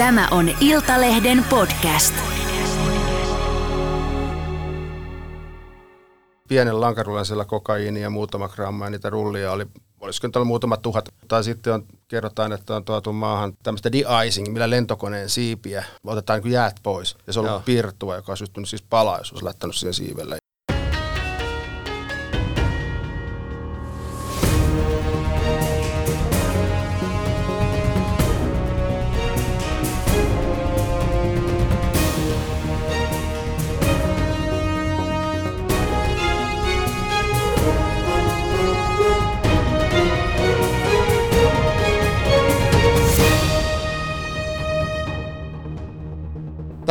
Tämä on Iltalehden podcast. Pienen lankarullaisella kokaiinia ja muutama gramma ja niitä rullia oli, olisiko nyt ollut muutama tuhat. Tai sitten on, kerrotaan, että on tuotu maahan tämmöistä de-icing, millä lentokoneen siipiä otetaan niin jäät pois. Ja se on ollut piirrettua, joka on syttynyt siis palaa, jos olisi laittanut siihen siivelle.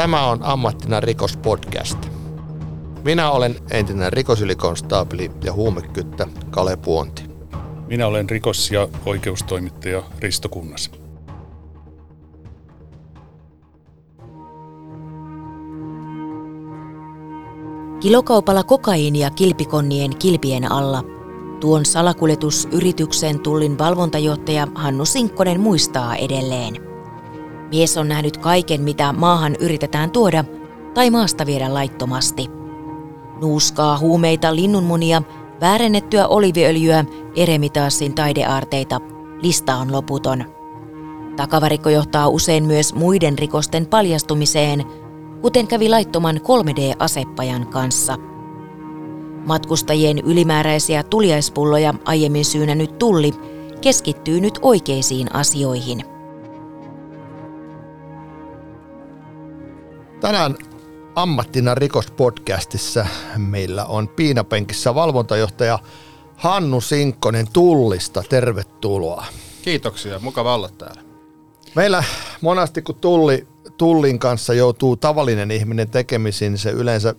Tämä on Ammattina rikospodcast. Minä olen entinen rikosylikonstaapeli ja huumekyttä Kale Puonti. Minä olen rikos- ja oikeustoimittaja Risto Kunnas. Kilokaupalla kokaiinia kilpikonnien kilpien alla. Tuon salakuljetusyrityksen tullin valvontajohtaja Hannu Sinkkonen muistaa edelleen. Mies on nähnyt kaiken, mitä maahan yritetään tuoda tai maasta viedä laittomasti. Nuuskaa, huumeita, linnunmunia, väärennettyä oliviöljyä, eremitaasin taideaarteita. Lista on loputon. Takavarikko johtaa usein myös muiden rikosten paljastumiseen, kuten kävi laittoman 3D-asepajan kanssa. Matkustajien ylimääräisiä tuliaispulloja aiemmin syynännyt tulli keskittyy nyt oikeisiin asioihin – Tänään ammattina rikospodcastissa meillä on piinapenkissä valvontajohtaja Hannu Sinkkonen Tullista. Tervetuloa. Kiitoksia, mukava olla täällä. Meillä monasti kun tulli, Tullin kanssa joutuu tavallinen ihminen tekemisiin, niin se yleensä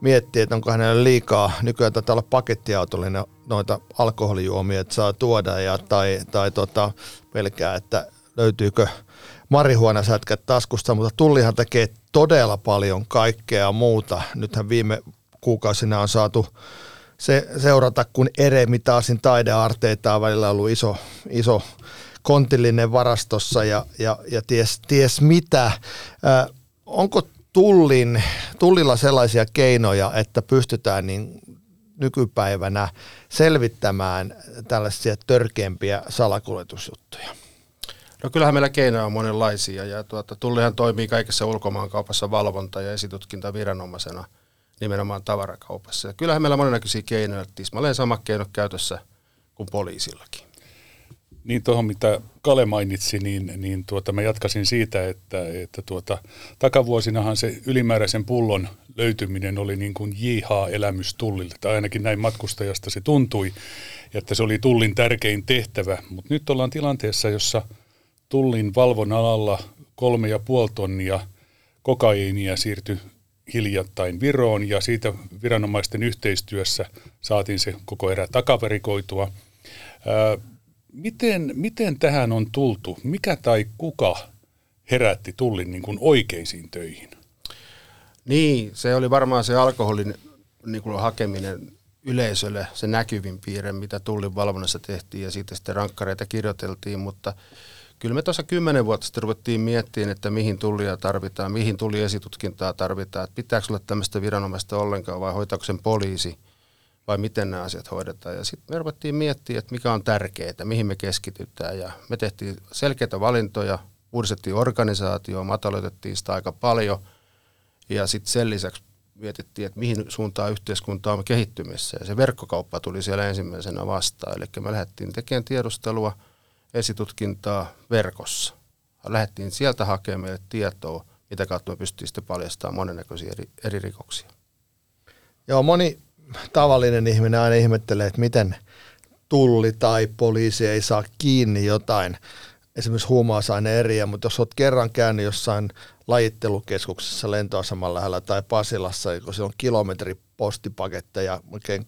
miettii, että onko hänellä liikaa, nykyään tätä olla pakettiautollinen noita alkoholijuomia, että saa tuoda ja, tai, tai tota, pelkää, että löytyykö marihuonasätkät taskusta, mutta Tullihan tekee todella paljon kaikkea muuta. Nythän viime kuukausina on saatu se seurata, kun Eremitaasin taidearteita on välillä ollut iso, iso kontillinen varastossa ja, ja, ja ties, ties mitä. Äh, onko tullin, tullilla sellaisia keinoja, että pystytään niin nykypäivänä selvittämään tällaisia törkeämpiä salakuljetusjuttuja? No kyllähän meillä keinoja on monenlaisia ja tuota, Tullihan toimii kaikessa ulkomaankaupassa valvonta- ja esitutkinta viranomaisena nimenomaan tavarakaupassa. Ja kyllähän meillä on monennäköisiä keinoja, tismalleen sama keino käytössä kuin poliisillakin. Niin tuohon, mitä Kale mainitsi, niin, niin tuota, mä jatkasin siitä, että, että tuota, takavuosinahan se ylimääräisen pullon löytyminen oli niin kuin JH-elämys tullille, tai ainakin näin matkustajasta se tuntui, että se oli tullin tärkein tehtävä. Mutta nyt ollaan tilanteessa, jossa – tullin valvonnan alalla kolme ja puoli tonnia kokaiinia siirtyi hiljattain Viroon ja siitä viranomaisten yhteistyössä saatiin se koko erä takaverikoitua. Ää, miten, miten tähän on tultu? Mikä tai kuka herätti tullin niin kuin oikeisiin töihin? Niin, se oli varmaan se alkoholin niin kuin hakeminen yleisölle, se näkyvin piirre, mitä tullin valvonnassa tehtiin ja siitä sitten rankkareita kirjoiteltiin, mutta Kyllä me tuossa kymmenen vuotta sitten ruvettiin miettimään, että mihin tullia tarvitaan, mihin tuli esitutkintaa tarvitaan, että pitääkö olla tämmöistä viranomaista ollenkaan vai hoitaako sen poliisi vai miten nämä asiat hoidetaan. Ja sitten me ruvettiin miettimään, että mikä on tärkeää, mihin me keskitytään ja me tehtiin selkeitä valintoja, uudistettiin organisaatioon, mataloitettiin sitä aika paljon ja sitten sen lisäksi mietittiin, että mihin suuntaan yhteiskunta on kehittymässä ja se verkkokauppa tuli siellä ensimmäisenä vastaan. Eli me lähdettiin tekemään tiedustelua – esitutkintaa verkossa. Lähdettiin sieltä hakemaan tietoa, mitä kautta me pystyttiin sitten paljastamaan monennäköisiä eri, eri rikoksia. Joo, moni tavallinen ihminen aina ihmettelee, että miten tulli tai poliisi ei saa kiinni jotain, esimerkiksi huumausaine eriä, mutta jos olet kerran käynyt jossain lajittelukeskuksessa lentoaseman lähellä tai Pasilassa, kun se on kilometri postipaketteja oikein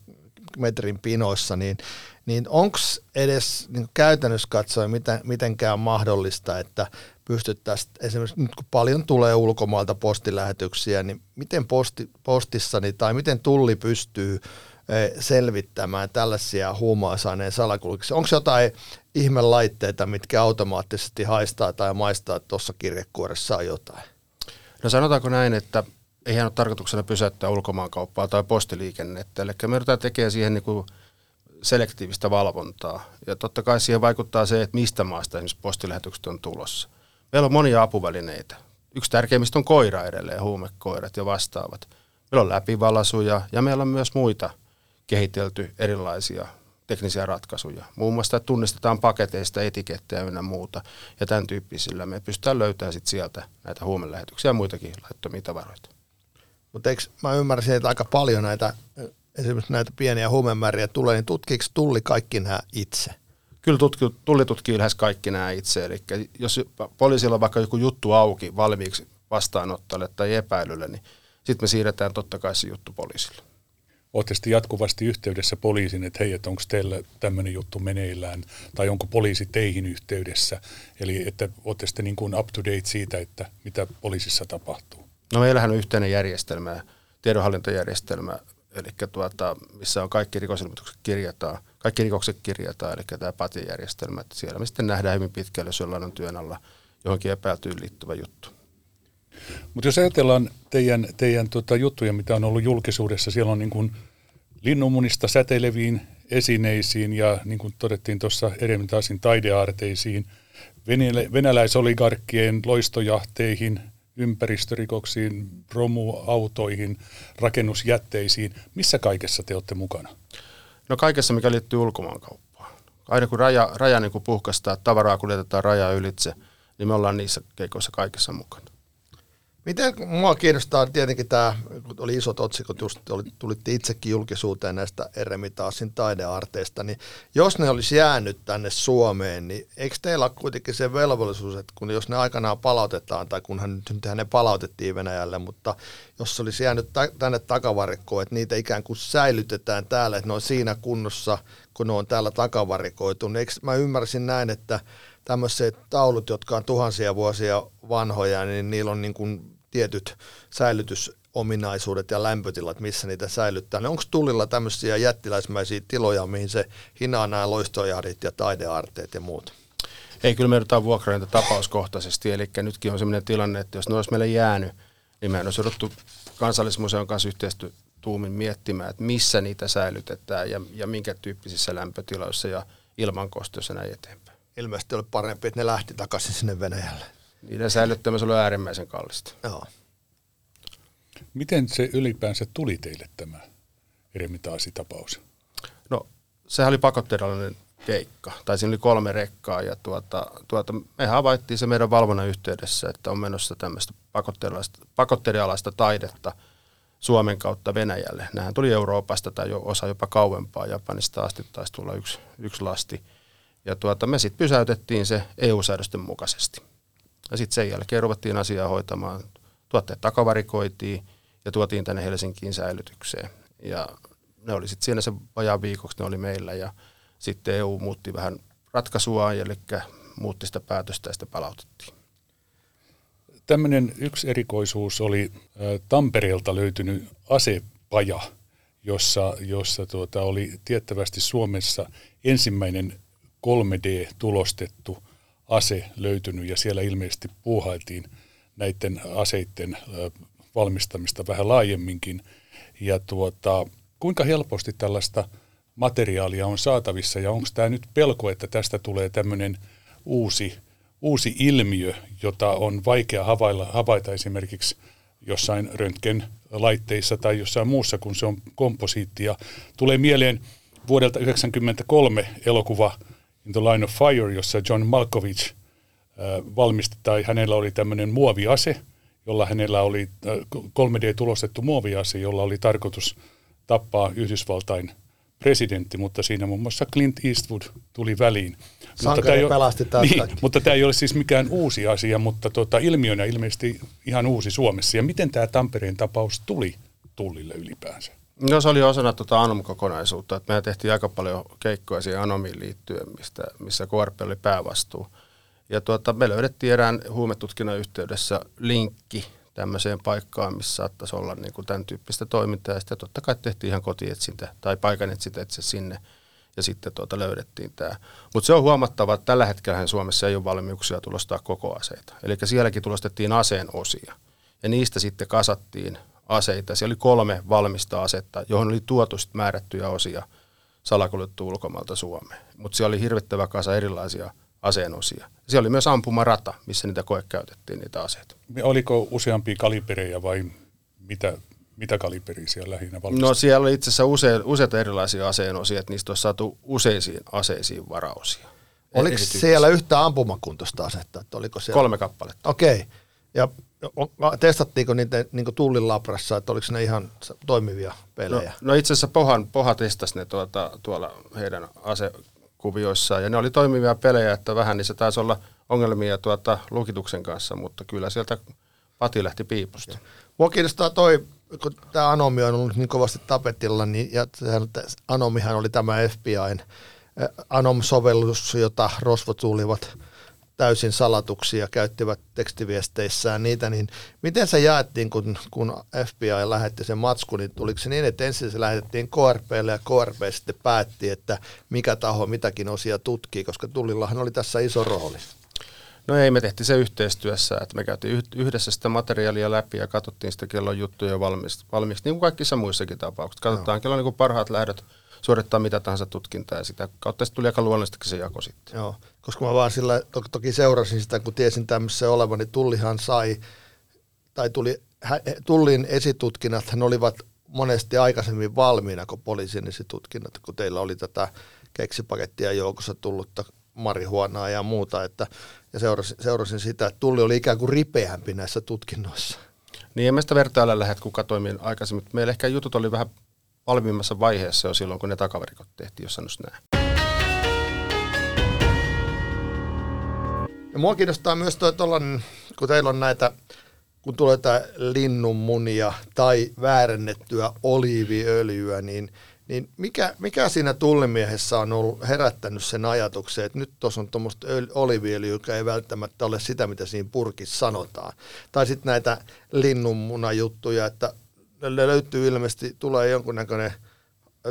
metrin pinoissa, niin niin onko edes niin käytännössä katsoen miten, mitenkään mahdollista, että pystyttäisiin esimerkiksi nyt kun paljon tulee ulkomailta postilähetyksiä, niin miten posti, postissani tai miten tulli pystyy eh, selvittämään tällaisia huumausaineen salakuljetuksia? Onko jotain ihmelaitteita, mitkä automaattisesti haistaa tai maistaa, tuossa kirjekuoressa jotain? No sanotaanko näin, että eihän ole tarkoituksena pysäyttää ulkomaankauppaa tai postiliikennettä. Eli me yritetään tekemään siihen niin kuin selektiivistä valvontaa. Ja totta kai siihen vaikuttaa se, että mistä maasta esimerkiksi postilähetykset on tulossa. Meillä on monia apuvälineitä. Yksi tärkeimmistä on koira edelleen, huumekoirat ja vastaavat. Meillä on läpivalasuja ja meillä on myös muita kehitelty erilaisia teknisiä ratkaisuja. Muun muassa tunnistetaan paketeista etikettejä ynnä muuta ja tämän tyyppisillä. Me pystytään löytämään sit sieltä näitä huumelähetyksiä ja muitakin laittomia tavaroita. Mutta mä ymmärsin, että aika paljon näitä, esimerkiksi näitä pieniä huumemääriä tulee, niin tutkiiko tulli kaikki nämä itse? Kyllä tutki, tulli tutkii lähes kaikki nämä itse. Eli jos poliisilla on vaikka joku juttu auki valmiiksi vastaanottajalle tai epäilylle, niin sitten me siirretään totta kai se juttu poliisille. Olette sitten jatkuvasti yhteydessä poliisin, että hei, että onko teillä tämmöinen juttu meneillään, tai onko poliisi teihin yhteydessä, eli että olette sitten niin kuin up to date siitä, että mitä poliisissa tapahtuu. No meillähän on yhteinen järjestelmä, tiedonhallintojärjestelmä, eli tuota, missä on kaikki rikosilmoitukset kirjataan, kaikki rikokset kirjataan, eli tämä PATI-järjestelmä, että siellä me sitten nähdään hyvin pitkälle, jos jollain on työn alla johonkin epäiltyyn liittyvä juttu. Mutta jos ajatellaan teidän, teidän tota juttuja, mitä on ollut julkisuudessa, siellä on niin kuin linnunmunista säteileviin esineisiin ja niin kuin todettiin tuossa Eremitaasin taideaarteisiin, venäläisoligarkkien loistojahteihin, ympäristörikoksiin, romuautoihin, rakennusjätteisiin. Missä kaikessa te olette mukana? No kaikessa, mikä liittyy ulkomaankauppaan. Aina kun raja, raja niin puhkastaa, että kuljetetaan raja ylitse, niin me ollaan niissä keikoissa kaikessa mukana. Miten mua kiinnostaa tietenkin tämä, kun oli isot otsikot, just oli, tulitte itsekin julkisuuteen näistä Eremitaasin taidearteista, niin jos ne olisi jäänyt tänne Suomeen, niin eikö teillä ole kuitenkin se velvollisuus, että kun jos ne aikanaan palautetaan, tai kunhan nyt ne palautettiin Venäjälle, mutta jos se olisi jäänyt tänne takavarikkoon, että niitä ikään kuin säilytetään täällä, että ne on siinä kunnossa, kun ne on täällä takavarikoitu, niin eikö mä ymmärsin näin, että tämmöiset taulut, jotka on tuhansia vuosia vanhoja, niin niillä on niin kuin tietyt säilytysominaisuudet ja lämpötilat, missä niitä säilyttää. Niin onko tullilla tämmöisiä jättiläismäisiä tiloja, mihin se hinaa nämä loistojahdit ja taidearteet ja muut? Ei, kyllä me joudutaan vuokraan niitä tapauskohtaisesti, eli nytkin on sellainen tilanne, että jos ne olisi meille jäänyt, niin me olisi jouduttu kansallismuseon kanssa yhteistyötuumin miettimään, että missä niitä säilytetään ja, ja minkä tyyppisissä lämpötiloissa ja ilmankosteissa näin eteenpäin. Ilmeisesti oli parempi, että ne lähti takaisin sinne Venäjälle. Niiden säilyttäminen oli äärimmäisen kallista. Joo. Miten se ylipäänsä tuli teille tämä Eremitaasi-tapaus? No, sehän oli pakotteellinen keikka, tai siinä oli kolme rekkaa, ja tuota, tuota, me havaittiin se meidän valvonnan yhteydessä, että on menossa tämmöistä pakotteerialaista taidetta Suomen kautta Venäjälle. Nähän tuli Euroopasta tai jo, osa jopa kauempaa, Japanista asti taisi tulla yksi, yksi lasti. Ja tuota, me sitten pysäytettiin se EU-säädösten mukaisesti. Ja sitten sen jälkeen ruvettiin asiaa hoitamaan. Tuotteet takavarikoitiin ja tuotiin tänne Helsinkiin säilytykseen. Ja ne oli sitten siinä se vajaa viikoksi, ne oli meillä ja sitten EU muutti vähän ratkaisua, eli muutti sitä päätöstä ja sitä palautettiin. Tämmöinen yksi erikoisuus oli Tampereelta löytynyt asepaja, jossa, jossa tuota, oli tiettävästi Suomessa ensimmäinen 3D-tulostettu ase löytynyt ja siellä ilmeisesti puuhailtiin näiden aseiden valmistamista vähän laajemminkin. Ja tuota, kuinka helposti tällaista materiaalia on saatavissa ja onko tämä nyt pelko, että tästä tulee tämmöinen uusi, uusi ilmiö, jota on vaikea havailla, havaita esimerkiksi jossain röntgen laitteissa tai jossain muussa, kun se on komposiittia. Tulee mieleen vuodelta 1993 elokuva In the Line of Fire, jossa John Malkovich äh, valmisti, tai hänellä oli tämmöinen muoviase, jolla hänellä oli 3D-tulostettu äh, muoviase, jolla oli tarkoitus tappaa Yhdysvaltain presidentti, mutta siinä muun muassa Clint Eastwood tuli väliin. mutta tämä, ei pelasti ole, niin, mutta tämä ei ole siis mikään uusi asia, mutta tuota, ilmiönä ilmeisesti ihan uusi Suomessa. Ja miten tämä Tampereen tapaus tuli tullille ylipäänsä? No se oli osana tuota Anom-kokonaisuutta, että mehän tehtiin aika paljon keikkoja siihen Anomiin liittyen, mistä, missä KRP oli päävastuu. Ja tuota, me löydettiin erään huumetutkinnan yhteydessä linkki tämmöiseen paikkaan, missä saattaisi olla niin kuin tämän tyyppistä toimintaa. Ja sitten totta kai tehtiin ihan kotietsintä tai paikan etsintä itse sinne. ja sitten tuota löydettiin tämä. Mutta se on huomattava, että tällä hetkellä Suomessa ei ole valmiuksia tulostaa koko aseita. Eli sielläkin tulostettiin aseen osia ja niistä sitten kasattiin aseita. Siellä oli kolme valmista asetta, johon oli tuotu määrättyjä osia salakuljettu ulkomailta Suomeen. Mutta siellä oli hirvittävä kasa erilaisia aseenosia. Siellä oli myös ampumarata, missä niitä koekäytettiin niitä aseita. Oliko useampia kalibereja vai mitä, mitä kaliberia siellä lähinnä valmistettiin? No siellä oli itse asiassa use, useita erilaisia aseenosia, että niistä olisi saatu useisiin aseisiin varausia. Oliko siellä yhtä ampumakuntoista asetta? Että oliko siellä? Kolme kappaletta. Okei. Okay. Ja testattiinko niitä niin Tullin labrassa, että oliko ne ihan toimivia pelejä? No, no itse asiassa Pohan, Poha testasi ne tuota, tuolla heidän asekuvioissaan, ja ne oli toimivia pelejä, että vähän niissä taisi olla ongelmia tuota, lukituksen kanssa, mutta kyllä sieltä Pati lähti piipusta. Mua kiinnostaa toi, kun tämä Anomi on ollut niin kovasti tapetilla, niin ja Anomihan oli tämä FBIn Anom-sovellus, jota rosvot suulivat täysin salatuksia, käyttivät tekstiviesteissään niitä, niin miten se jaettiin, kun, kun FBI lähetti sen matskun, niin tuliko se niin, että ensin se lähetettiin KRPlle ja KRP sitten päätti, että mikä taho mitäkin osia tutkii, koska Tullillahan oli tässä iso rooli. No ei, me tehtiin se yhteistyössä, että me käytiin yhdessä sitä materiaalia läpi ja katsottiin sitä kellon juttuja valmiiksi, niin kuin kaikissa muissakin tapauksissa. Katsotaan, no. kello on niin parhaat lähdöt suorittaa mitä tahansa tutkintaa ja sitä kautta sitten tuli aika luonnollistakin se jako sitten. Joo, koska mä vaan sillä to- toki seurasin sitä, kun tiesin tämmöisen olevan, niin Tullihan sai, tai tuli, hä, Tullin esitutkinnat, hän olivat monesti aikaisemmin valmiina kuin poliisin esitutkinnat, kun teillä oli tätä keksipakettia joukossa tullutta marihuonaa ja muuta, että, ja seurasin, seurasin sitä, että Tulli oli ikään kuin ripeämpi näissä tutkinnoissa. Niin, en mä sitä vertailla lähdet, kuka toimii aikaisemmin. Meillä ehkä jutut oli vähän valmiimmassa vaiheessa jo silloin, kun ne takavarikot tehtiin, jos sanoisi näin. Ja mua kiinnostaa myös toi tollanen, kun teillä on näitä, kun tulee tämä linnunmunia tai väärennettyä oliiviöljyä, niin, niin mikä, mikä siinä tullimiehessä on ollut herättänyt sen ajatuksen, että nyt tuossa on tuommoista oliiviöljyä, joka ei välttämättä ole sitä, mitä siinä purkissa sanotaan. Tai sitten näitä linnunmunajuttuja, että löytyy ilmeisesti, tulee jonkunnäköinen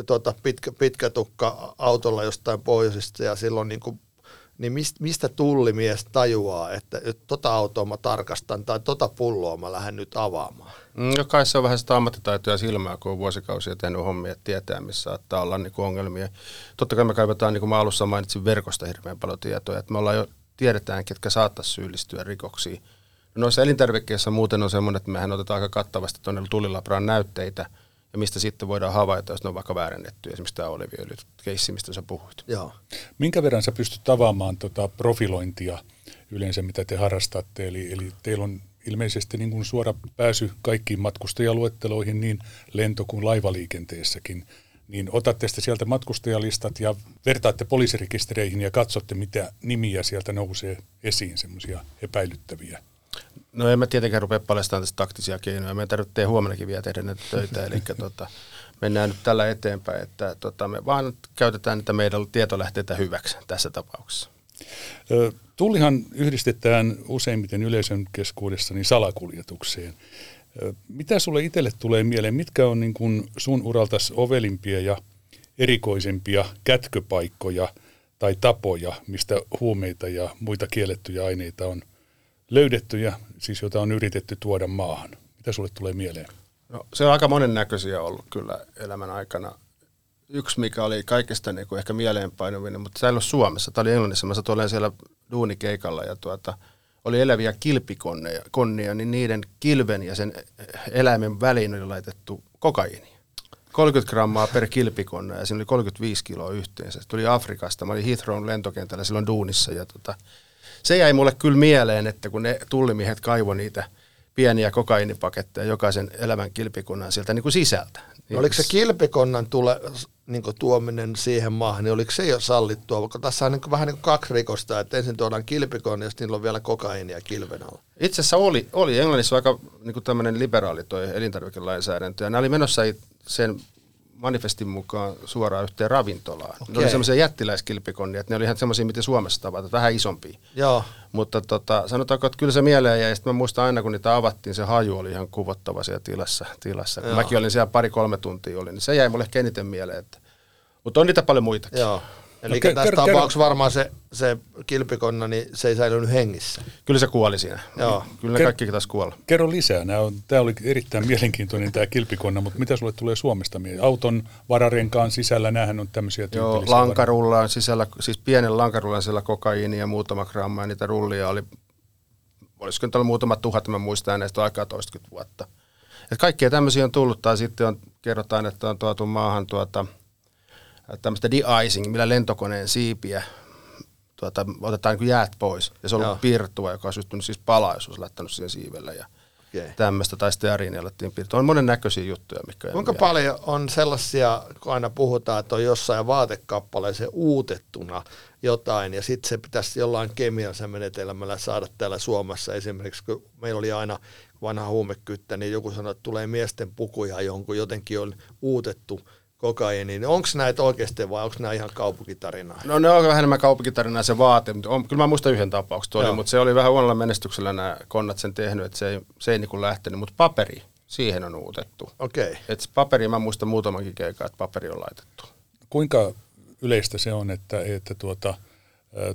tota, pitkä, pitkä tukka autolla jostain pohjoisesta ja silloin niin kuin, niin mistä, tullimies tajuaa, että, tota autoa mä tarkastan tai tota pulloa mä lähden nyt avaamaan? Mm, no kai se on vähän sitä ammattitaitoa ja silmää, kun on vuosikausia tehnyt hommia, että tietää, missä saattaa olla niin kuin ongelmia. Totta kai me kaivataan, niin kuin mä alussa mainitsin, verkosta hirveän paljon tietoa, että me ollaan jo tiedetään, ketkä saattaisi syyllistyä rikoksiin Noissa elintarvikkeissa muuten on semmoinen, että mehän otetaan aika kattavasti tuonne tulilabraan näytteitä, ja mistä sitten voidaan havaita, jos ne on vaikka väärennetty, esimerkiksi tämä oliviöljy keissi, mistä sä puhuit. Joo. Minkä verran sä pystyt avaamaan tota profilointia yleensä, mitä te harrastatte? Eli, eli teillä on ilmeisesti niin kuin suora pääsy kaikkiin matkustajaluetteloihin niin lento- kuin laivaliikenteessäkin. Niin otatte sitten sieltä matkustajalistat ja vertaatte poliisirekistereihin ja katsotte, mitä nimiä sieltä nousee esiin, semmoisia epäilyttäviä No en mä tietenkään rupea paljastamaan tästä taktisia keinoja. Me tarvitsee huomennakin vielä tehdä näitä töitä, eli tota, mennään nyt tällä eteenpäin, että tota, me vaan käytetään niitä meidän tietolähteitä hyväksi tässä tapauksessa. Tullihan yhdistetään useimmiten yleisön keskuudessa niin salakuljetukseen. Mitä sulle itselle tulee mieleen, mitkä on niin kuin sun uraltas ovelimpia ja erikoisempia kätköpaikkoja tai tapoja, mistä huumeita ja muita kiellettyjä aineita on – löydetty ja siis jota on yritetty tuoda maahan? Mitä sulle tulee mieleen? No, se on aika monennäköisiä ollut kyllä elämän aikana. Yksi, mikä oli kaikista niin kuin ehkä mieleenpainuvinen, mutta se ei ollut Suomessa. Tämä oli Englannissa. Mä satuin siellä duunikeikalla ja tuota, oli eläviä kilpikonneja, konnia, niin niiden kilven ja sen eläimen väliin oli laitettu kokaiini. 30 grammaa per kilpikonne ja siinä oli 35 kiloa yhteensä. Se tuli Afrikasta. Mä olin Heathrown lentokentällä silloin duunissa ja tota, se jäi mulle kyllä mieleen, että kun ne tullimiehet kaivoi niitä pieniä kokainipaketteja jokaisen elävän kilpikunnan sieltä niin kuin sisältä. Niin oliko se kilpikonnan tule, niin kuin tuominen siihen maahan, niin oliko se jo sallittua? Vaikka tässä on niin kuin, vähän niin kuin kaksi rikosta, että ensin tuodaan kilpikonna ja sitten niillä on vielä kokaiinia kilven alla. Itse asiassa oli, oli Englannissa aika niin kuin tämmöinen liberaali toi elintarvikelainsäädäntö, ja nämä oli menossa sen manifestin mukaan suoraan yhteen ravintolaan. Okay. Ne oli semmoisia jättiläiskilpikonnia, että ne oli ihan semmoisia, mitä Suomessa tavataan, vähän isompia. Joo. Mutta tota, sanotaanko, että kyllä se mieleen jäi. Sitten mä muistan aina, kun niitä avattiin, se haju oli ihan kuvottava siellä tilassa. tilassa. Kun mäkin olin siellä pari-kolme tuntia, oli, niin se jäi mulle ehkä eniten mieleen, että Mutta on niitä paljon muitakin. Joo. Eli No, tässä ker- tapauksessa varmaan se, se kilpikonna, niin se ei säilynyt hengissä. Kyllä se kuoli siinä. Joo. Kyllä ne Ker- kaikki taas kuolla. Kerro lisää. Nämä on, tämä oli erittäin mielenkiintoinen tämä kilpikonna, mutta mitä sulle tulee Suomesta mieleen? Auton vararenkaan sisällä, näähän on tämmöisiä Joo, lankarullaan sisällä, siis pienen lankarullan sisällä kokaiini ja muutama gramma ja niitä rullia oli, olisiko nyt ollut muutama tuhat, mä muistan näistä aikaa toistakymmentä vuotta. Et kaikkia tämmöisiä on tullut, tai sitten on, kerrotaan, että on tuotu maahan tuota, tämmöistä de-icing, millä lentokoneen siipiä tuota, otetaan niin jäät pois. Ja se on Joo. ollut pirtua, joka on syttynyt siis palaa, jos olisi laittanut siihen siivellä. Ja Okay. tämmöistä, tai steariinia alettiin pirtua. On monen näköisiä juttuja, mikä Kuinka paljon on sellaisia, kun aina puhutaan, että on jossain vaatekappaleeseen uutettuna jotain, ja sitten se pitäisi jollain kemiallisella menetelmällä saada täällä Suomessa esimerkiksi, kun meillä oli aina vanha huumekyttä, niin joku sanoi, että tulee miesten pukuja jonkun, jotenkin on uutettu kokaiini, niin onko näitä oikeasti vai onko nämä ihan kaupunkitarinaa? No ne on vähän enemmän kaupunkitarinaa se vaate, mutta on, kyllä mä muistan yhden tapauksen, tuo oli, Joo. mutta se oli vähän huonolla menestyksellä nämä konnat sen tehnyt, että se ei, se ei niin lähtenyt, mutta paperi, siihen on uutettu. Okei. Okay. Et paperi, mä muistan muutamankin keikan, että paperi on laitettu. Kuinka yleistä se on, että, että tuota,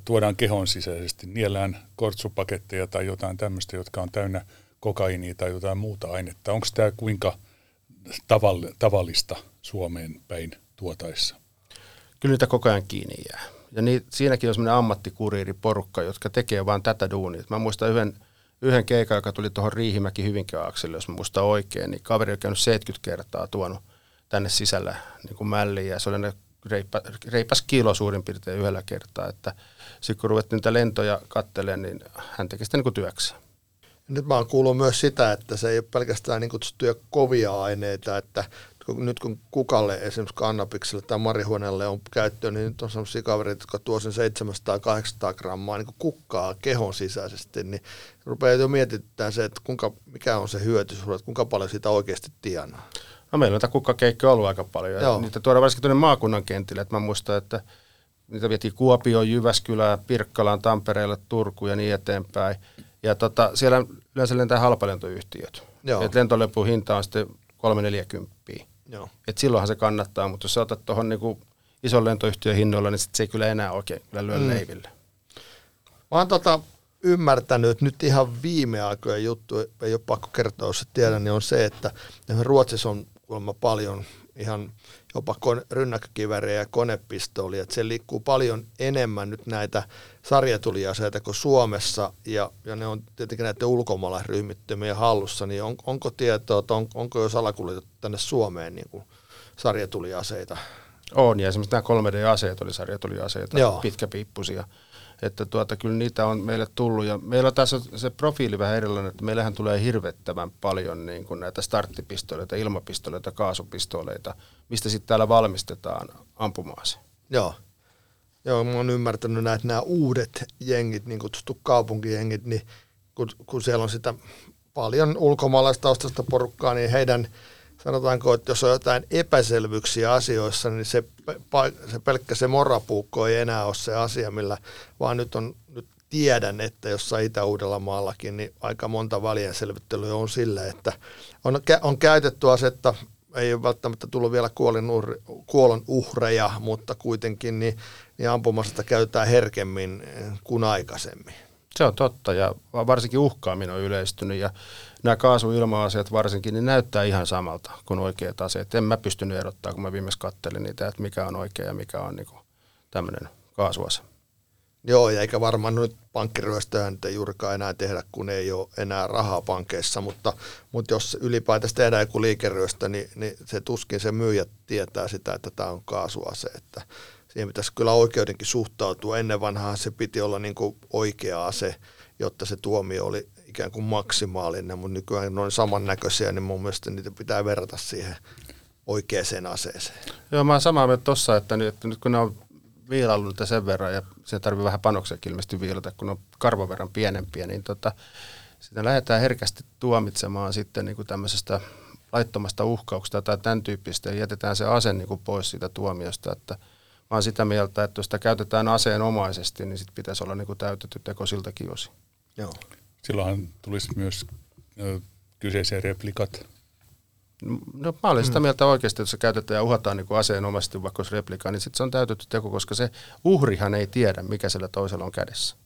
tuodaan kehon sisäisesti, niellään kortsupaketteja tai jotain tämmöistä, jotka on täynnä kokainia tai jotain muuta ainetta. Onko tämä kuinka tavall- tavallista Suomeen päin tuotaessa? Kyllä niitä koko ajan kiinni jää. Ja niin, siinäkin on semmoinen ammattikuriiriporukka, jotka tekee vaan tätä duunia. Mä muistan yhden, yhden keikan, joka tuli tuohon Riihimäki Hyvinkääakselle, jos mä muistan oikein, niin kaveri on käynyt 70 kertaa tuonut tänne sisällä niin kuin mälliin, ja se oli ne reippa, reipas kilo suurin piirtein yhdellä kertaa, että sitten kun ruvettiin niitä lentoja kattelemaan, niin hän teki sitä niin kuin työksi. Nyt mä oon kuullut myös sitä, että se ei ole pelkästään niin kutsuttuja kovia aineita, että kun, nyt kun kukalle esimerkiksi kannabikselle tai marihuonalle on käyttöön, niin nyt on sellaisia kavereita, jotka tuo sen 700-800 grammaa niin kukkaa kehon sisäisesti, niin rupeaa jo mietityttää se, että kuinka, mikä on se hyöty sulle, että kuinka paljon sitä oikeasti tienaa. No meillä on näitä kukkakeikkoja ollut aika paljon. Joo. Niitä tuodaan varsinkin tuonne maakunnan kentille. Et mä muistan, että niitä vietiin Kuopioon, Jyväskylään, Pirkkalaan, Tampereelle, Turkuun ja niin eteenpäin. Ja tota, siellä yleensä lentää halpalentoyhtiöt. Joo. Et lentolipun hinta on sitten 340. Joo. Et silloinhan se kannattaa, mutta jos sä otat tuohon niinku ison lentoyhtiön hinnoilla, niin sit se ei kyllä enää oikein kyllä lyö mm. leiville. Mä oon tota ymmärtänyt nyt ihan viime aikojen juttu, ei ole pakko kertoa, jos et tiedä, niin on se, että Ruotsissa on kuulemma paljon ihan jopa kone, rynnäkkökivärejä ja konepistoolia, se liikkuu paljon enemmän nyt näitä sarjatuliaseita kuin Suomessa, ja, ja ne on tietenkin näiden ulkomaalaisryhmittymien hallussa, niin on, onko tietoa, että on, onko jo salakuljetettu tänne Suomeen niin kuin sarjatuliaseita? On, ja esimerkiksi nämä 3D-aseet oli sarjatuliaseita, Joo. pitkäpiippusia. Että tuota, kyllä niitä on meille tullut, ja meillä on tässä se profiili vähän erilainen, että meillähän tulee hirvettävän paljon niin kuin näitä starttipistoleita, ilmapistoleita, kaasupistoleita, mistä sitten täällä valmistetaan ampumaase. Joo. Joo, mä oon ymmärtänyt näin, että nämä uudet jengit, niin kutsuttu kaupunkijengit, niin kun, kun siellä on sitä paljon ulkomaalaistaustaista porukkaa, niin heidän, sanotaanko, että jos on jotain epäselvyyksiä asioissa, niin se, se pelkkä se morapuukko ei enää ole se asia, millä vaan nyt on, nyt tiedän, että jossain Itä-Uudellamaallakin, niin aika monta välienselvittelyä on sille, että on, on käytetty asetta, ei ole välttämättä tullut vielä kuolin uhri, kuolon uhreja, mutta kuitenkin niin, niin ampumasta käytetään herkemmin kuin aikaisemmin. Se on totta, ja varsinkin uhkaaminen on yleistynyt, ja nämä kaasuilma-aseet varsinkin, niin näyttää ihan samalta kuin oikeat aseet. En mä pystynyt erottaa, kun mä viimeksi kattelin niitä, että mikä on oikea ja mikä on niin tämmöinen kaasuase. Joo, ja eikä varmaan nyt pankkiryöstöä nyt ei juurikaan enää tehdä, kun ei ole enää rahaa pankeissa, mutta, mutta jos ylipäätänsä tehdään joku liikeryöstö, niin, niin se tuskin se myyjä tietää sitä, että tämä on kaasuase, että siihen pitäisi kyllä oikeudenkin suhtautua. Ennen vanhaa se piti olla niin kuin oikea ase, jotta se tuomio oli ikään kuin maksimaalinen, mutta nykyään ne on samannäköisiä, niin mun mielestä niitä pitää verrata siihen oikeaan aseeseen. Joo, mä oon samaa mieltä tossa, että nyt, että nyt kun ne on viilannut niitä sen verran, ja se tarvii vähän panokseakin ilmeisesti viilata, kun ne on karvon verran pienempiä, niin tota, sitä lähdetään herkästi tuomitsemaan sitten niin kuin tämmöisestä laittomasta uhkauksesta tai tämän tyyppistä, ja jätetään se ase niin kuin pois siitä tuomiosta, että mä oon sitä mieltä, että jos sitä käytetään aseenomaisesti, niin sit pitäisi olla niin kuin täytetty teko siltäkin osin. Joo. Silloinhan tulisi myös ö, kyseisiä replikat No, mä olen sitä mieltä oikeasti, että se käytetään ja uhataan niin aseenomaisesti vaikka olisi replika, niin sitten se on täytetty teko, koska se uhrihan ei tiedä, mikä sillä toisella on kädessä.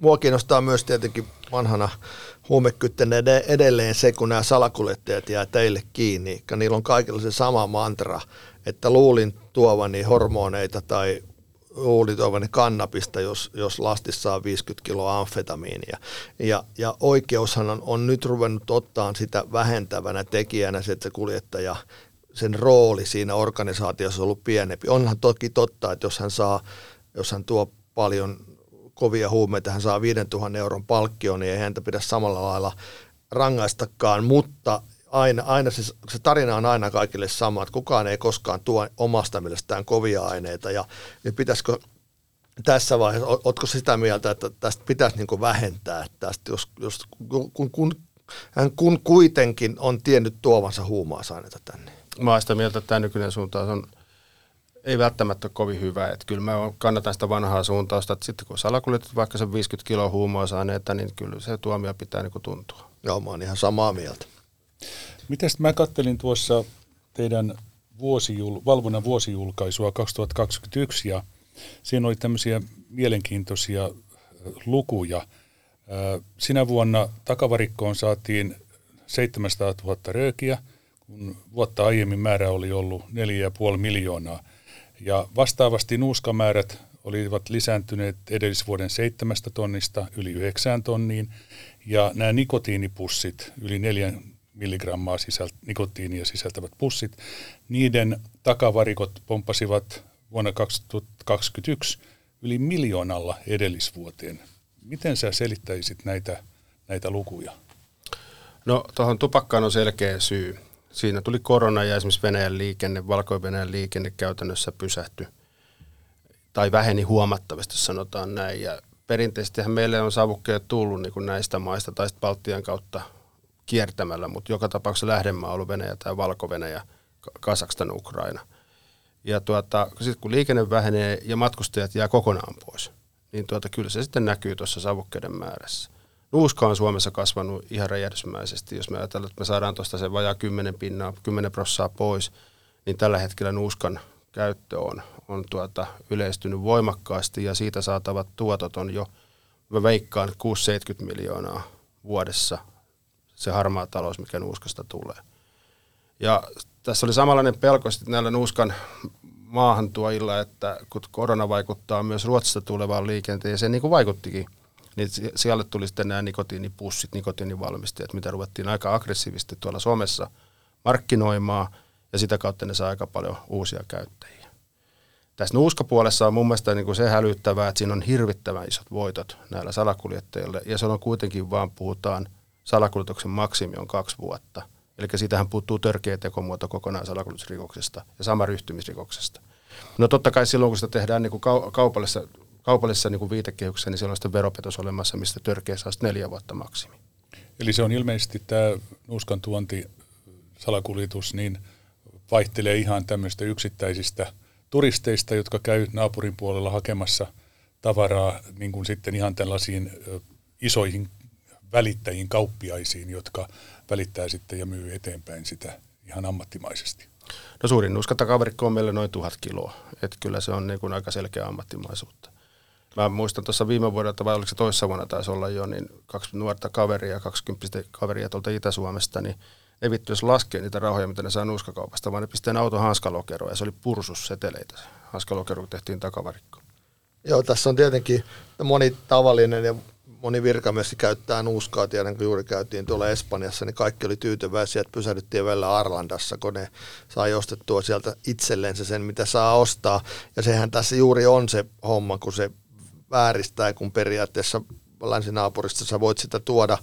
Mua kiinnostaa myös tietenkin vanhana huumekytten edelleen se, kun nämä salakuljettajat jää teille kiinni, niillä on kaikilla se sama mantra, että luulin tuovani hormoneita tai luulin tuovani kannabista, jos, jos lastissa on 50 kiloa amfetamiinia. Ja, ja oikeushan on, on nyt ruvennut ottaa sitä vähentävänä tekijänä se, että se kuljettaja sen rooli siinä organisaatiossa on ollut pienempi. Onhan toki totta, että jos hän saa, jos hän tuo paljon kovia huumeita, hän saa 5000 euron palkkio, niin ei häntä pidä samalla lailla rangaistakaan, mutta aina, aina se, se tarina on aina kaikille sama, että kukaan ei koskaan tuo omasta mielestään kovia aineita ja, ja pitäisikö tässä vaiheessa, oletko sitä mieltä, että tästä pitäisi niin kuin vähentää tästä, jos, jos, kun, kun, hän kun kuitenkin on tiennyt tuovansa huumausaineita tänne? Mä olen sitä mieltä, että tämä nykyinen suuntaus on ei välttämättä ole kovin hyvä. Että kyllä mä kannatan sitä vanhaa suuntausta, että sitten kun salakuljetat vaikka se 50 kiloa huumausaineita, niin kyllä se tuomio pitää niin kuin tuntua. Joo, mä oon ihan samaa mieltä. Mitäs mä kattelin tuossa teidän vuosijul, valvonnan vuosijulkaisua 2021 ja siinä oli tämmöisiä mielenkiintoisia lukuja. Sinä vuonna takavarikkoon saatiin 700 000 röökiä, kun vuotta aiemmin määrä oli ollut 4,5 miljoonaa. Ja vastaavasti nuuskamäärät olivat lisääntyneet edellisvuoden seitsemästä tonnista yli yhdeksään tonniin, ja nämä nikotiinipussit, yli neljän milligrammaa sisält, nikotiinia sisältävät pussit, niiden takavarikot pomppasivat vuonna 2021 yli miljoonalla edellisvuoteen. Miten sä selittäisit näitä, näitä lukuja? No tuohon tupakkaan on selkeä syy. Siinä tuli korona ja esimerkiksi Venäjän liikenne, Valko-Venäjän liikenne käytännössä pysähtyi tai väheni huomattavasti, sanotaan näin. Ja perinteisesti meille on savukkeet tullut niin kuin näistä maista tai sitten Baltian kautta kiertämällä, mutta joka tapauksessa lähdemaa on ollut Venäjä tai Valko-Venäjä, Kasakstan, Ukraina. Ja tuota, sitten kun liikenne vähenee ja matkustajat jää kokonaan pois, niin tuota, kyllä se sitten näkyy tuossa savukkeiden määrässä. Nuuska on Suomessa kasvanut ihan räjähdysmäisesti. Jos me ajatellaan, että me saadaan tuosta se vajaa 10 pinnaa, 10 prossaa pois, niin tällä hetkellä nuuskan käyttö on, on tuota, yleistynyt voimakkaasti ja siitä saatavat tuotot on jo, mä veikkaan, 6-70 miljoonaa vuodessa se harmaa talous, mikä nuuskasta tulee. Ja tässä oli samanlainen pelko näillä nuuskan maahantuojilla, että kun korona vaikuttaa myös Ruotsista tulevaan se niin kuin vaikuttikin – niin siellä tuli sitten nämä nikotiinipussit, nikotiinivalmistajat, mitä ruvettiin aika aggressiivisesti tuolla Suomessa markkinoimaan, ja sitä kautta ne saa aika paljon uusia käyttäjiä. Tässä nuuskapuolessa on mun mielestä niin kuin se hälyttävää, että siinä on hirvittävän isot voitot näillä salakuljettajille, ja se on kuitenkin vaan puhutaan, salakuljetuksen maksimi on kaksi vuotta. Eli siitähän puuttuu törkeä tekomuoto kokonaan salakuljetusrikoksesta ja sama ryhtymisrikoksesta. No totta kai silloin, kun sitä tehdään niin kuin kaupallisessa kaupallisessa niin kuin viitekehyksessä, niin siellä on sitten veropetos olemassa, mistä törkeä saa neljä vuotta maksimi. Eli se on ilmeisesti tämä nuuskan tuonti, salakuljetus, niin vaihtelee ihan tämmöistä yksittäisistä turisteista, jotka käy naapurin puolella hakemassa tavaraa niin kuin sitten ihan tällaisiin isoihin välittäjiin, kauppiaisiin, jotka välittää sitten ja myy eteenpäin sitä ihan ammattimaisesti. No suurin nuskatakavarikko on meillä noin tuhat kiloa, että kyllä se on niin kuin aika selkeä ammattimaisuutta. Mä muistan tuossa viime vuodelta, vai oliko se toissa vuonna taisi olla jo, niin kaksi nuorta kaveria, 20 kaveria tuolta Itä-Suomesta, niin ne vittu jos laskee niitä rahoja, mitä ne saa nuuskakaupasta, vaan ne pisteen auton hanskalokeroon ja se oli pursusseteleitä. Hanskalokero tehtiin takavarikko. Joo, tässä on tietenkin moni tavallinen ja moni virkamies käyttää nuuskaa. Tiedän, kun juuri käytiin tuolla Espanjassa, niin kaikki oli tyytyväisiä, että pysähdyttiin vielä Arlandassa, kun ne sai ostettua sieltä itsellensä sen, mitä saa ostaa. Ja sehän tässä juuri on se homma, kun se vääristää, kun periaatteessa länsinaapurista sä voit sitä tuoda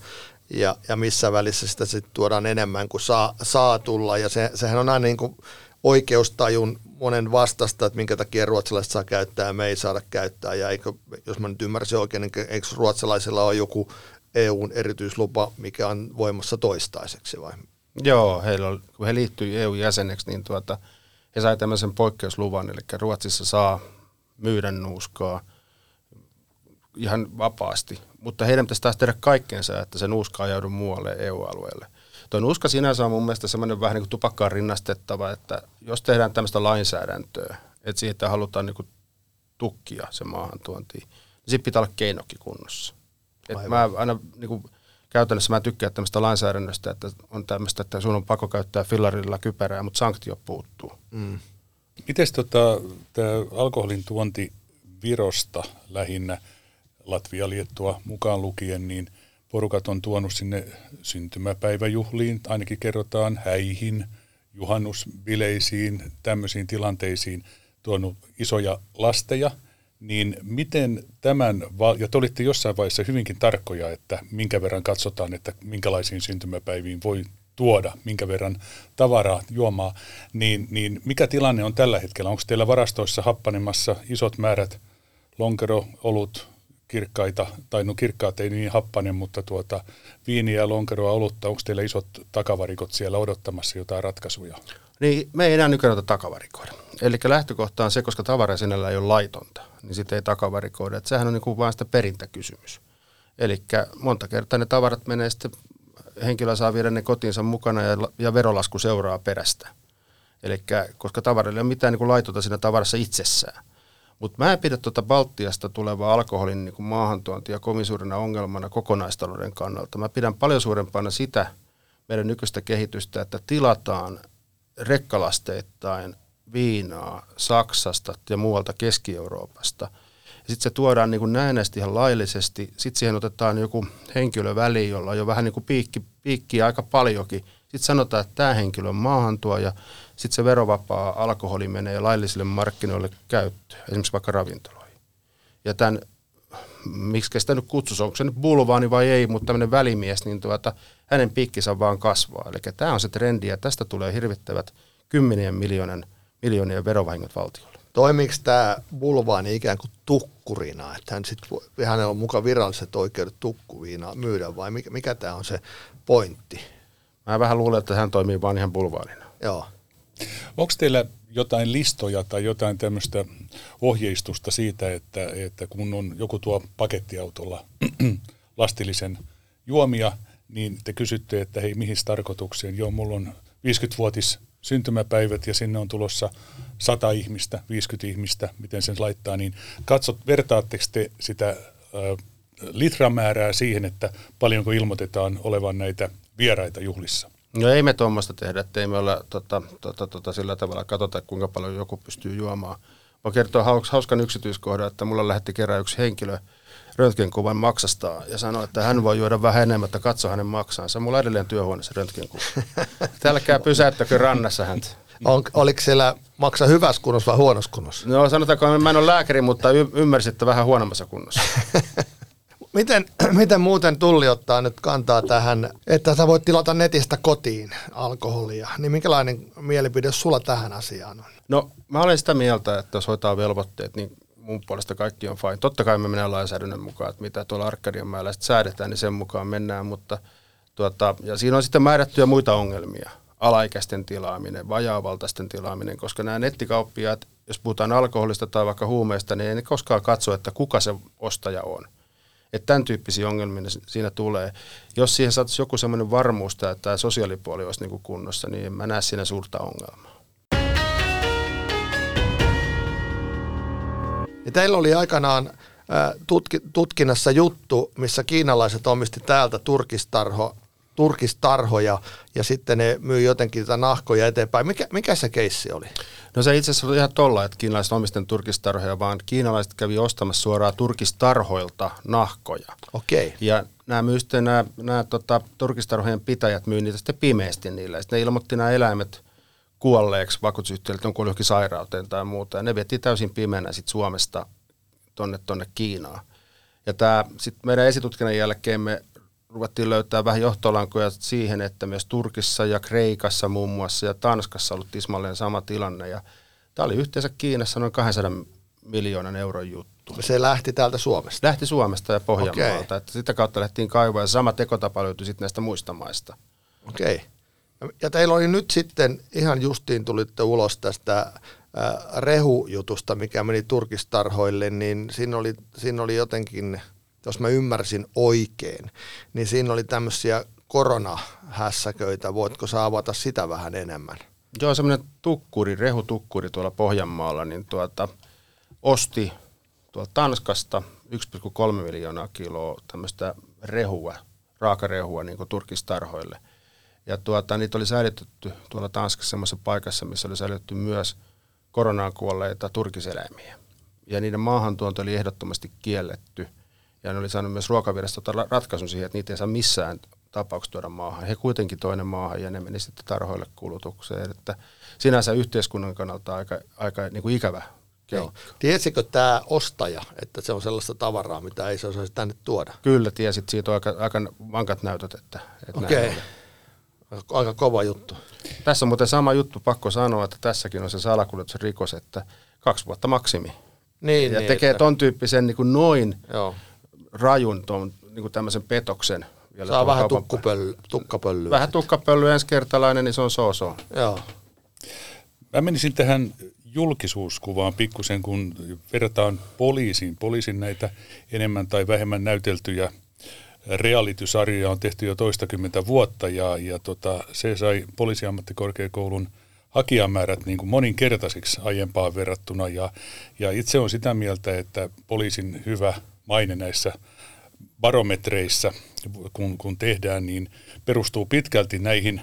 ja, ja missä välissä sitä sitten tuodaan enemmän kuin saa, saa tulla. Ja se, sehän on aina niin kuin oikeustajun monen vastasta, että minkä takia ruotsalaiset saa käyttää ja me ei saada käyttää. Ja eikö, jos mä nyt ymmärsin oikein, niin eikö ruotsalaisilla ole joku EUn erityislupa, mikä on voimassa toistaiseksi vai? Joo, heillä on, kun he liittyi EU-jäseneksi, niin tuota, he sai tämmöisen poikkeusluvan, eli Ruotsissa saa myydä nuuskaa – ihan vapaasti. Mutta heidän pitäisi taas tehdä kaikkeensa, että se nuuska ajaudu muualle EU-alueelle. Tuo nuuska sinänsä on mun mielestä semmoinen vähän niin kuin tupakkaan rinnastettava, että jos tehdään tämmöistä lainsäädäntöä, että siitä halutaan niin kuin tukkia se maahantuontiin, niin sitten pitää olla keinokin kunnossa. Et mä aina niin kuin, käytännössä mä tykkään tämmöistä lainsäädännöstä, että on tämmöistä, että sun on pakko käyttää fillarilla kypärää, mutta sanktio puuttuu. Mm. Miten tota, tämä alkoholin tuonti Virosta lähinnä, Latvia, Liettua mukaan lukien, niin porukat on tuonut sinne syntymäpäiväjuhliin, ainakin kerrotaan häihin, juhannusbileisiin, tämmöisiin tilanteisiin tuonut isoja lasteja, niin miten tämän, ja te olitte jossain vaiheessa hyvinkin tarkkoja, että minkä verran katsotaan, että minkälaisiin syntymäpäiviin voi tuoda, minkä verran tavaraa, juomaa, niin, niin mikä tilanne on tällä hetkellä? Onko teillä varastoissa happanemassa isot määrät lonkero, olut, kirkkaita, tai no kirkkaat ei niin happane, mutta tuota, viiniä, lonkeroa, olutta, onko teillä isot takavarikot siellä odottamassa jotain ratkaisuja? Niin, me ei enää nykyään takavarikoida. Eli lähtökohta on se, koska tavara sinällä ei ole laitonta, niin sitten ei takavarikoida. Että sehän on niin vain sitä perintäkysymys. Eli monta kertaa ne tavarat menee sitten, henkilö saa viedä ne kotiinsa mukana ja, ja verolasku seuraa perästä. Eli koska tavarilla ei ole mitään niin laitonta siinä tavarassa itsessään. Mutta mä en pidä tuota Baltiasta tulevaa alkoholin niin maahantuontia kovin suurena ongelmana kokonaistalouden kannalta. Mä pidän paljon suurempana sitä meidän nykyistä kehitystä, että tilataan rekkalasteittain viinaa Saksasta ja muualta Keski-Euroopasta. Sitten se tuodaan niin näennäisesti ihan laillisesti. Sitten siihen otetaan joku henkilö väliin, jolla on jo vähän niin kuin piikki, piikkiä aika paljonkin. Sitten sanotaan, että tämä henkilö on maahantuoja. Sitten se verovapaa alkoholi menee laillisille markkinoille käyttöön, esimerkiksi vaikka ravintoloihin. Ja tämän, miksi sitä nyt kutsuisi, onko se nyt bulvaani vai ei, mutta tämmöinen välimies, niin tuota, hänen piikkinsä vaan kasvaa. Eli tämä on se trendi ja tästä tulee hirvittävät kymmenien miljoonan, miljoonien verovahingot valtiolle. Toimiiko tämä bulvaani ikään kuin tukkurina, että hän sit, hänellä on mukaan viralliset oikeudet tukkuviinaa myydä vai mikä, mikä tämä on se pointti? Mä vähän luulen, että hän toimii vain ihan bulvaanina. Joo. Onko teillä jotain listoja tai jotain tämmöistä ohjeistusta siitä, että, että kun on joku tuo pakettiautolla lastillisen juomia, niin te kysytte, että hei, mihin tarkoitukseen? Joo, mulla on 50-vuotis syntymäpäivät ja sinne on tulossa 100 ihmistä, 50 ihmistä, miten sen laittaa, niin katsot, vertaatteko te sitä äh, litramäärää siihen, että paljonko ilmoitetaan olevan näitä vieraita juhlissa? No ei me tuommoista tehdä, että ei me olla tota, tota, tota, sillä tavalla katsota, kuinka paljon joku pystyy juomaan. Mä kertoa hauskan yksityiskohdan, että mulla lähetti kerran yksi henkilö röntgenkuvan maksastaa ja sanoi, että hän voi juoda vähän enemmän, että katso hänen maksaansa. Mulla on edelleen työhuoneessa röntgenkuva. Tälläkää pysäyttäkö rannassa häntä. On, oliko siellä maksa hyvässä kunnossa vai huonossa kunnossa? No sanotaanko, että mä en ole lääkäri, mutta y- ymmärsit, että vähän huonommassa kunnossa. Miten, miten muuten tulli ottaa nyt kantaa tähän, että sä voit tilata netistä kotiin alkoholia, niin minkälainen mielipide sulla tähän asiaan on? No mä olen sitä mieltä, että jos hoitaa velvoitteet, niin mun puolesta kaikki on fine. Totta kai me mennään lainsäädännön mukaan, että mitä tuolla Arkadianmäellä säädetään, niin sen mukaan mennään, mutta tuota, ja siinä on sitten määrättyjä muita ongelmia. Alaikäisten tilaaminen, vajaavaltaisten tilaaminen, koska nämä nettikauppiaat, jos puhutaan alkoholista tai vaikka huumeista, niin ei ne koskaan katso, että kuka se ostaja on. Että tämän tyyppisiä ongelmia siinä tulee. Jos siihen saataisiin joku semmoinen varmuus, että tämä sosiaalipuoli olisi niin kunnossa, niin mä näe siinä suurta ongelmaa. Ja teillä oli aikanaan tutki, tutkinnassa juttu, missä kiinalaiset omisti täältä turkistarho, turkistarhoja ja sitten ne myy jotenkin tätä nahkoja eteenpäin. Mikä, mikä se keissi oli? No se itse asiassa oli ihan tolla, että kiinalaiset omisten turkistarhoja, vaan kiinalaiset kävi ostamassa suoraan turkistarhoilta nahkoja. Okei. Okay. Ja nämä myy sitten, nämä, nämä tota, turkistarhojen pitäjät myy niitä sitten pimeästi niillä. Sitten ne ilmoitti nämä eläimet kuolleeksi vakuutusyhtiölle, on kuollut johonkin sairauteen tai muuta. Ja ne vietiin täysin pimeänä sitten Suomesta tonne, tonne Kiinaan. Ja tämä, sitten meidän esitutkinnan jälkeen me ruvettiin löytää vähän johtolankoja siihen, että myös Turkissa ja Kreikassa muun muassa ja Tanskassa ollut tismalleen sama tilanne. Ja tämä oli yhteensä Kiinassa noin 200 miljoonan euron juttu. Se lähti täältä Suomesta? Lähti Suomesta ja Pohjanmaalta. Okay. Että sitä kautta lähtiin kaivaa ja sama tekotapa löytyi sitten näistä muista maista. Okei. Okay. Ja teillä oli nyt sitten, ihan justiin tulitte ulos tästä rehujutusta, mikä meni turkistarhoille, niin siinä oli, siinä oli jotenkin, jos mä ymmärsin oikein, niin siinä oli tämmöisiä koronahässäköitä. Voitko sä avata sitä vähän enemmän? Joo, semmoinen tukkuri, rehutukkuri tuolla Pohjanmaalla, niin tuota, osti tuolta Tanskasta 1,3 miljoonaa kiloa tämmöistä rehua, raakarehua niin kuin turkistarhoille. Ja tuota, niitä oli säilytetty tuolla Tanskassa semmoisessa paikassa, missä oli säilytetty myös koronaan kuolleita turkiseläimiä. Ja niiden maahantuonto oli ehdottomasti kielletty. Ja ne oli saanut myös ruokavirastot ratkaisun siihen, että niitä ei saa missään tapauksessa tuoda maahan. He kuitenkin toinen maahan ja ne meni sitten tarhoille kulutukseen. Että sinänsä yhteiskunnan kannalta aika, aika niin kuin ikävä Joo. Tiesikö tämä ostaja, että se on sellaista tavaraa, mitä ei se osaisi tänne tuoda? Kyllä tiesit, siitä on aika, aika vankat näytöt. Että, että Okei, okay. aika kova juttu. Tässä on muuten sama juttu, pakko sanoa, että tässäkin on se salakuljetusrikos, että kaksi vuotta maksimi. Niin, ja niin, tekee että... ton tyyppisen niin kuin noin Joo. Rajun ton, niin kuin tämmöisen petoksen. Vielä Saa vähän tukkupöly, tukkapölyä. Vähän tukkapölyä ensikertalainen, niin se on so-so. Joo. Mä menisin tähän julkisuuskuvaan pikkusen, kun verrataan poliisin. Poliisin näitä enemmän tai vähemmän näyteltyjä realitysarjoja on tehty jo toistakymmentä vuotta ja, ja tota, se sai poliisiammattikorkeakoulun hakijamäärät niin kuin moninkertaisiksi aiempaan verrattuna ja, ja itse on sitä mieltä, että poliisin hyvä maine näissä barometreissa, kun, kun tehdään, niin perustuu pitkälti näihin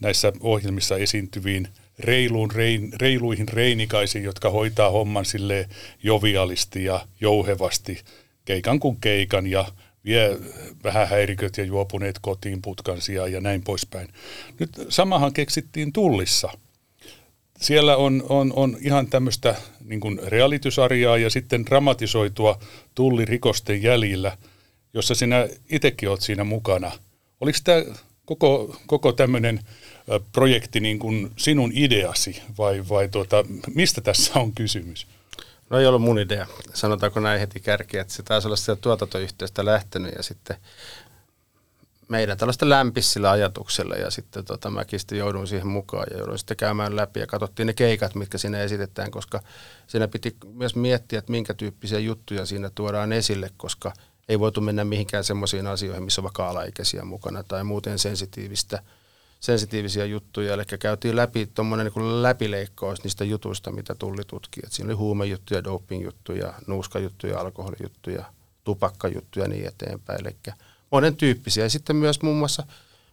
näissä ohjelmissa esiintyviin – reiluun, rein, reiluihin reinikaisiin, jotka hoitaa homman sille jovialisti ja jouhevasti, keikan kuin keikan ja vie vähän häiriköt ja juopuneet kotiin putkansia ja näin poispäin. Nyt samahan keksittiin tullissa. Siellä on, on, on ihan tämmöistä niin kuin realitysarjaa ja sitten dramatisoitua tullirikosten jäljillä, jossa sinä itsekin olet siinä mukana. Oliko tämä koko, koko tämmöinen projekti niin kuin sinun ideasi vai, vai tuota, mistä tässä on kysymys? No ei ollut mun idea, sanotaanko näin heti kärkeä, että se taisi olla sieltä tuotantoyhtiöstä lähtenyt ja sitten meidän tällaista lämpissillä ajatuksella ja sitten tota, mäkin sitten joudun siihen mukaan ja joudun sitten käymään läpi ja katsottiin ne keikat, mitkä siinä esitetään, koska siinä piti myös miettiä, että minkä tyyppisiä juttuja siinä tuodaan esille, koska ei voitu mennä mihinkään semmoisiin asioihin, missä on vaikka alaikäisiä mukana tai muuten sensitiivistä – sensitiivisiä juttuja, eli käytiin läpi tuommoinen niin läpileikkaus niistä jutuista, mitä tuli tutkia. Siinä oli huumejuttuja, dopingjuttuja, nuuskajuttuja, alkoholijuttuja, tupakkajuttuja ja niin eteenpäin. Eli monen tyyppisiä. Ja sitten myös muun muassa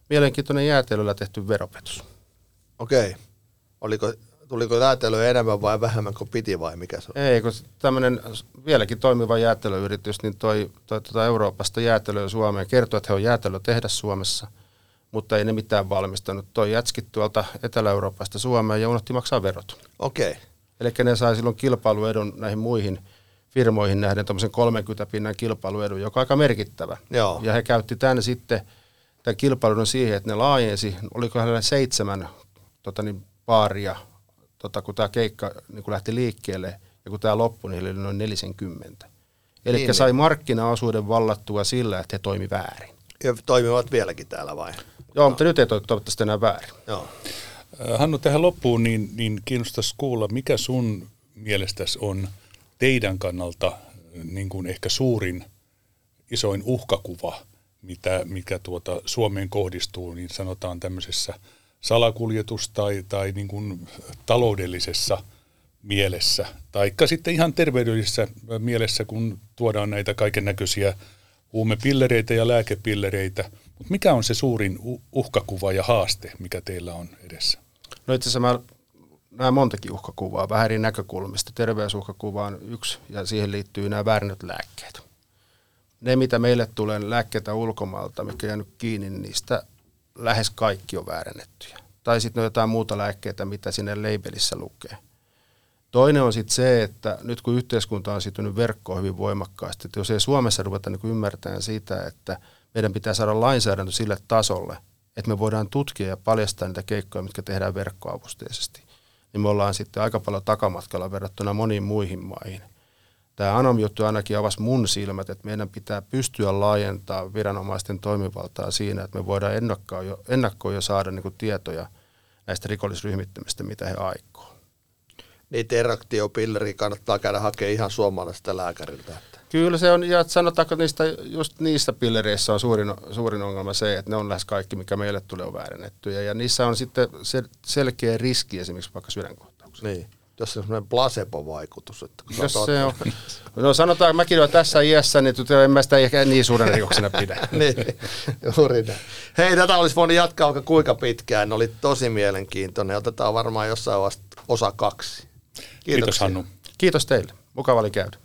mielenkiintoinen jäätelöllä tehty veropetus. Okei. Oliko, tuliko jäätelöä enemmän vai vähemmän kuin piti vai mikä se on? Ei, kun tämmöinen vieläkin toimiva jäätelöyritys, niin toi, toi tuota Euroopasta jäätelöä Suomeen kertoo, että he on jäätelö tehdä Suomessa – mutta ei ne mitään valmistanut. Toi jätskit tuolta Etelä-Euroopasta Suomeen ja unohti maksaa verot. Okei. Okay. Eli ne sai silloin kilpailuedun näihin muihin firmoihin nähden tämmöisen 30 pinnan kilpailuedun, joka on aika merkittävä. Joo. Ja he käytti tämän sitten, tämän kilpailun siihen, että ne laajensi, oliko hänellä seitsemän tota niin, paaria, tota, kun tämä keikka niin kun lähti liikkeelle, ja kun tämä loppui, niin oli noin 40. Eli niin, sai niin. markkinaosuuden vallattua sillä, että he toimi väärin. Ja toimivat vieläkin täällä vai? Joo, mutta nyt ei toivottavasti enää väärin. Joo. Äh, Hannu, tähän loppuun niin, niin kiinnostaisi kuulla, mikä sun mielestäsi on teidän kannalta äh, niin kuin ehkä suurin, isoin uhkakuva, mitä, mikä tuota Suomeen kohdistuu, niin sanotaan tämmöisessä salakuljetus- tai, tai niin kuin taloudellisessa mielessä, taikka sitten ihan terveydellisessä mielessä, kun tuodaan näitä kaiken näköisiä huumepillereitä ja lääkepillereitä – mutta mikä on se suurin uhkakuva ja haaste, mikä teillä on edessä? No itse asiassa mä näen montakin uhkakuvaa, vähän eri näkökulmista. Terveysuhkakuva on yksi ja siihen liittyy nämä väärinnyt lääkkeet. Ne, mitä meille tulee lääkkeitä ulkomailta, mikä jäänyt kiinni, niistä lähes kaikki on väärennettyjä. Tai sitten on jotain muuta lääkkeitä, mitä sinne labelissä lukee. Toinen on sitten se, että nyt kun yhteiskunta on siirtynyt verkkoon hyvin voimakkaasti, että jos ei Suomessa ruveta niin ymmärtämään sitä, että – meidän pitää saada lainsäädäntö sille tasolle, että me voidaan tutkia ja paljastaa niitä keikkoja, mitkä tehdään verkkoavusteisesti. Niin me ollaan sitten aika paljon takamatkalla verrattuna moniin muihin maihin. Tämä Anom-juttu ainakin avasi mun silmät, että meidän pitää pystyä laajentaa viranomaisten toimivaltaa siinä, että me voidaan ennakkoon jo, ennakkoon jo saada niin kuin tietoja näistä rikollisryhmittymistä, mitä he aikoo. Niitä erektiopilleriä kannattaa käydä hakemaan ihan suomalaisesta lääkäriltä. Kyllä se on, ja sanotaanko niistä, just niissä pillereissä on suurin, suurin ongelma se, että ne on lähes kaikki, mikä meille tulee on väärennettyjä. Ja niissä on sitten sel- selkeä riski esimerkiksi vaikka sydänkohtaukseen. Niin. Jos se on semmoinen placebo-vaikutus. Että kun Jos se on, no sanotaan, mäkin olen tässä iässä, niin tuota, en mä sitä ehkä niin suuren rikoksena pidä. niin, juuri näin. Hei, tätä olisi voinut jatkaa vaikka kuinka pitkään. Ne oli tosi mielenkiintoinen. Otetaan varmaan jossain vasta osa kaksi. Kiitos Hannu. Kiitos teille. Mukava oli käydä.